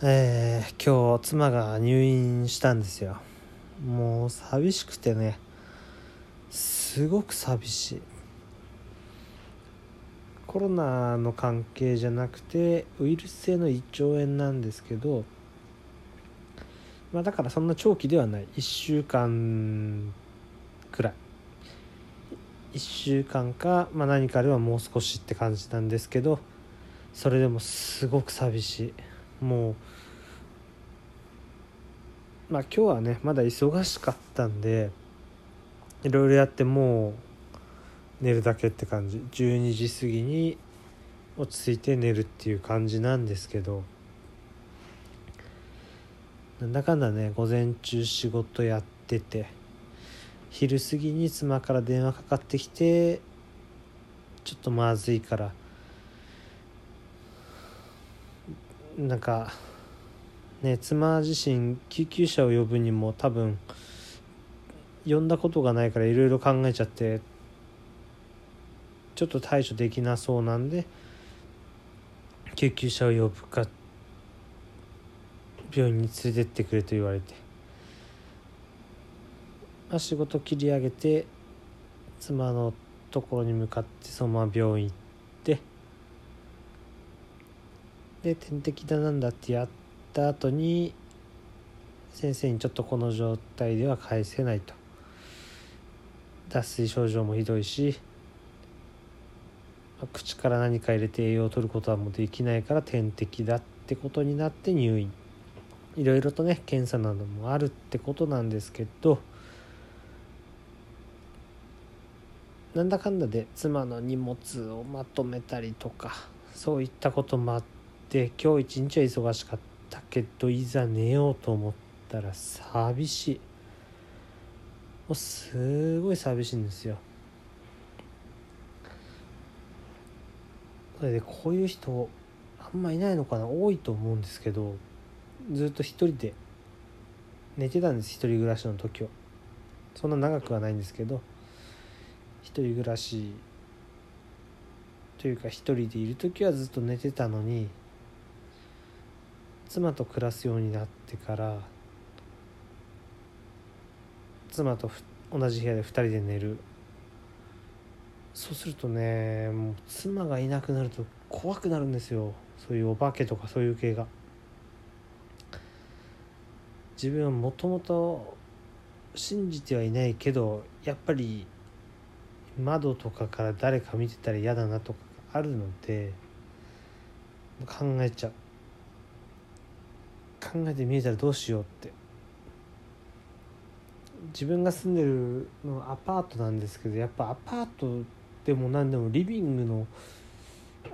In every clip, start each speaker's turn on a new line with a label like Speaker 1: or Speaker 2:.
Speaker 1: えー、今日妻が入院したんですよ。もう寂しくてね。すごく寂しい。コロナの関係じゃなくてウイルス性の胃腸炎なんですけどまあだからそんな長期ではない。1週間くらい。1週間か、まあ、何かではもう少しって感じなんですけどそれでもすごく寂しい。もうまあ今日はねまだ忙しかったんでいろいろやってもう寝るだけって感じ。12時過ぎに落ち着いて寝るっていう感じなんですけどなんだかんだね午前中仕事やってて昼過ぎに妻から電話かかってきてちょっとまずいからなんかね妻自身救急車を呼ぶにも多分呼んだことがないからいろいろ考えちゃってちょっと対処できなそうなんで救急車を呼ぶか病院に連れてってくれと言われて、まあ、仕事切り上げて妻のところに向かってそのまま病院行ってで点滴だなんだってやった後に先生にちょっとこの状態では返せないと。脱水症状もひどいし口から何か入れて栄養を取ることはもうできないから点滴だってことになって入院。いろいろとね検査などもあるってことなんですけどなんだかんだで妻の荷物をまとめたりとかそういったこともあって今日一日は忙しかったけどいざ寝ようと思ったら寂しい。もうすごい寂しいんですよ。それでこういう人あんまいないのかな？多いと思うんですけどずっと一人で寝てたんです一人暮らしの時は。そんな長くはないんですけど一人暮らしというか一人でいる時はずっと寝てたのに妻と暮らすようになってから妻と同じ部屋で2人で寝る。そうするとねもう妻がいなくなると怖くなるんですよ。そういうお化けとかそういう系が。自分はもともと信じてはいないけどやっぱり窓とかから誰か見てたら嫌だなとかあるので考えちゃう。考えてみえたらどうしようって自分が住んでるのアパートなんですけどやっぱアパートでも何でもリビングの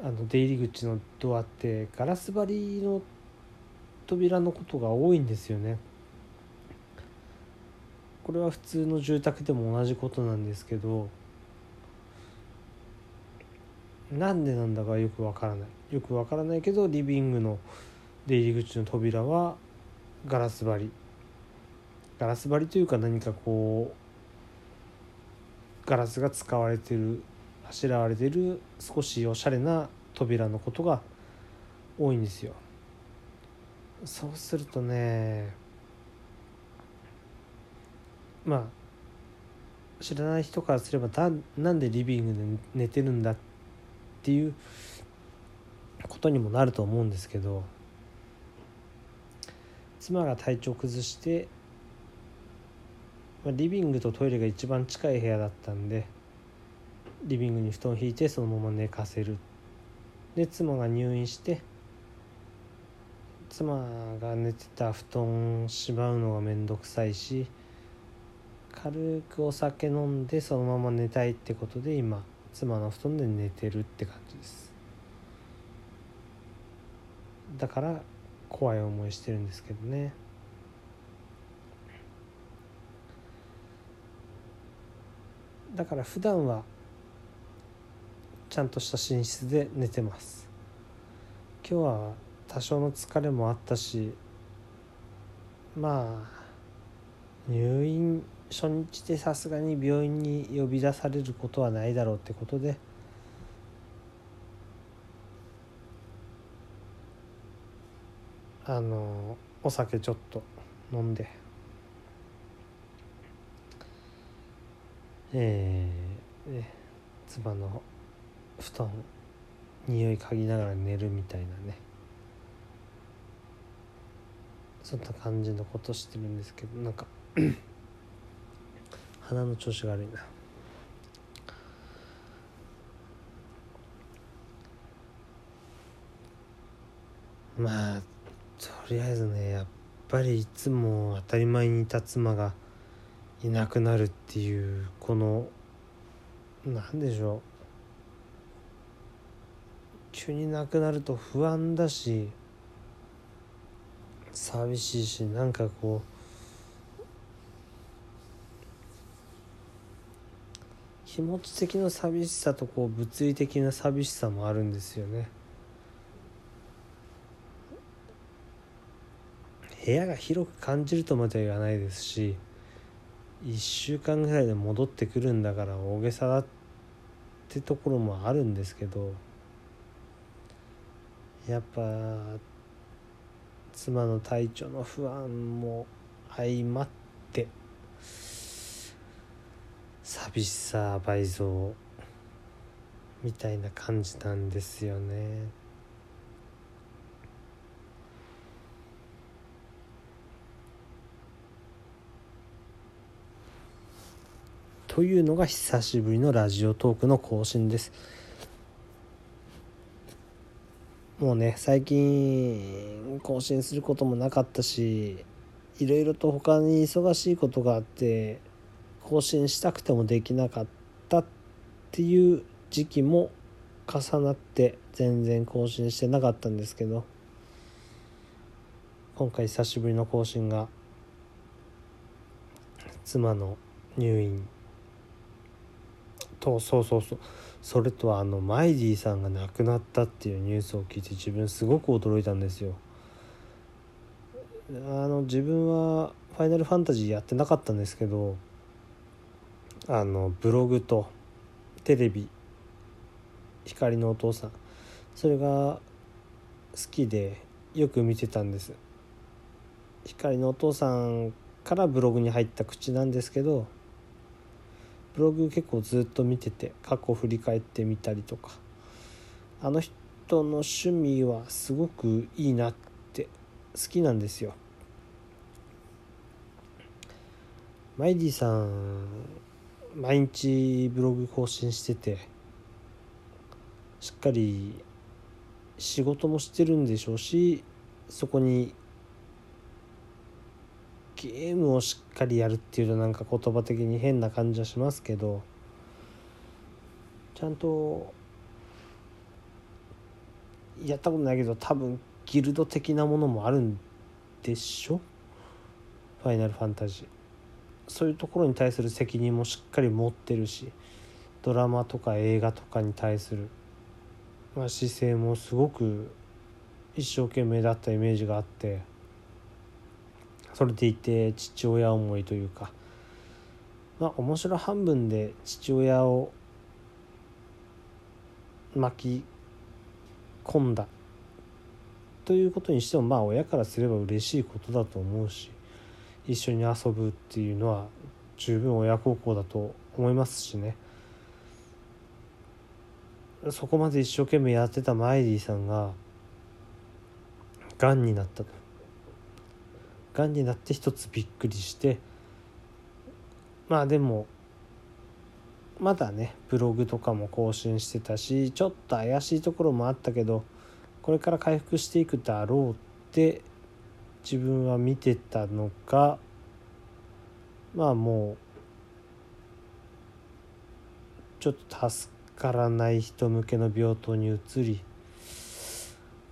Speaker 1: あの出入り口のドアってガラス張りの扉のことが多いんですよね。これは普通の住宅でも同じことなんですけどなんでなんだかよくわからないよくわからないけどリビングの出入り口の扉はガラス張り。ガラス張りというか何かこうガラスが使われてるあしらわれてる少しおしゃれな扉のことが多いんですよ。そうするとねまあ知らない人からすればだなんでリビングで寝てるんだっていうことにもなると思うんですけど妻が体調崩してリビングとトイレが一番近い部屋だったんでリビングに布団を引いてそのまま寝かせる。で妻が入院して妻が寝てた布団しまうのが面倒くさいし軽くお酒飲んでそのまま寝たいってことで今妻の布団で寝てるって感じです。だから怖い思いしてるんですけどね。だから普段はちゃんとした寝室で寝てます。今日は多少の疲れもあったしまあ入院初日でさすがに病院に呼び出されることはないだろうってことであのお酒ちょっと飲んで。えー、妻の布団匂い嗅ぎながら寝るみたいなね。そんな感じのことしてるんですけどなんか 鼻の調子が悪いな。まあとりあえずねやっぱりいつも当たり前にいた妻がいなくなるっていうこの何でしょう。急になくなると不安だし寂しいしなんかこう気持ち的な寂しさとこう物理的な寂しさもあるんですよね。部屋が広く感じるとまでは言わないですし1週間ぐらいで戻ってくるんだから大げさだってところもあるんですけどやっぱ妻の体調の不安も相まって寂しさ倍増みたいな感じなんですよね。というのが久しぶりのラジオトークの更新です。もうね最近更新することもなかったしいろいろと他に忙しいことがあって更新したくてもできなかったっていう時期も重なって全然更新してなかったんですけど今回久しぶりの更新が妻の入院とそうそうそう。それとあのマイディさんが亡くなったっていうニュースを聞いて自分すごく驚いたんですよ。あの自分は「ファイナルファンタジー」やってなかったんですけどあのブログとテレビ光のお父さんそれが好きでよく見てたんです。光のお父さんからブログに入った口なんですけどブログ結構ずっと見てて過去振り返ってみたりとか。あの人の趣味はすごくいいなって好きなんですよ。マイディさん毎日ブログ更新しててしっかり仕事もしてるんでしょうしそこにゲームをしっかりやるっていうとなんか言葉的に変な感じはしますけどちゃんとやったことないけど多分ギルド的なものもあるんでしょ？ファイナルファンタジーそういうところに対する責任もしっかり持ってるしドラマとか映画とかに対する、まあ、姿勢もすごく一生懸命だったイメージがあって。それでいて父親思いというか。まあ面白半分で父親を巻き込んだということにしてもまあ親からすれば嬉しいことだと思うし一緒に遊ぶっていうのは十分親孝行だと思いますしね。そこまで一生懸命やってたマイリーさんががんになったと。がんになって一つびっくりしてまあでもまだねブログとかも更新してたしちょっと怪しいところもあったけどこれから回復していくだろうって自分は見てたのがまあもうちょっと助からない人向けの病棟に移り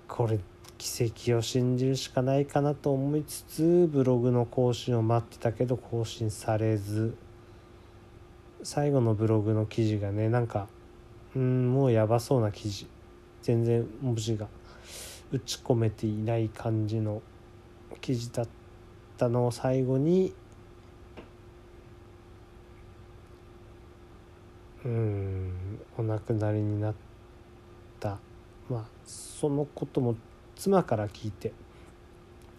Speaker 1: これ奇跡を信じるしかないかなと思いつつブログの更新を待ってたけど更新されず。最後のブログの記事がねなんかうんもうやばそうな記事。全然文字が打ち込めていない感じの記事だったのを最後にうんお亡くなりになった。まあそのことも妻から聞いて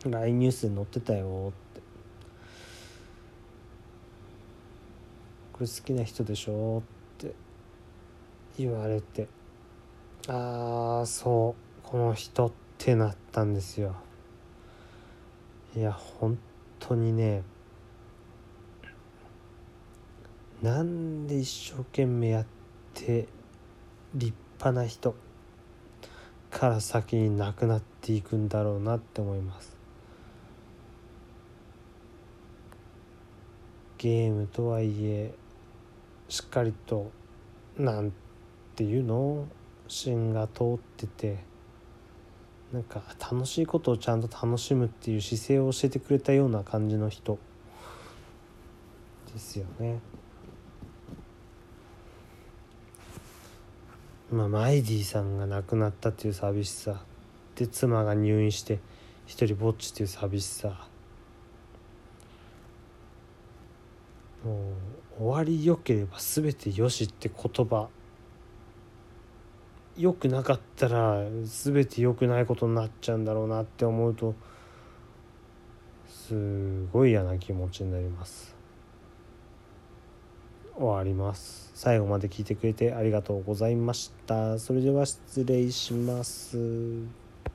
Speaker 1: LINE ニュースで載ってたよってこれ好きな人でしょ？って。言われてああそう。この人ってなったんですよ。いや本当にねなんで一生懸命やって立派な人。から先になくなっていくんだろうなって思いますゲームとはいえしっかりとなんていうの？芯が通っててなんか楽しいことをちゃんと楽しむっていう姿勢を教えてくれたような感じの人ですよね。まあ、マイディさんが亡くなったっていう寂しさ。で妻が入院して一人ぼっちっていう寂しさ。もう終わりよければ全てよしって言葉。良くなかったら全て良くないことになっちゃうんだろうなって思うとすごい嫌な気持ちになります。終わります。最後まで聞いてくれてありがとうございました。それでは失礼します。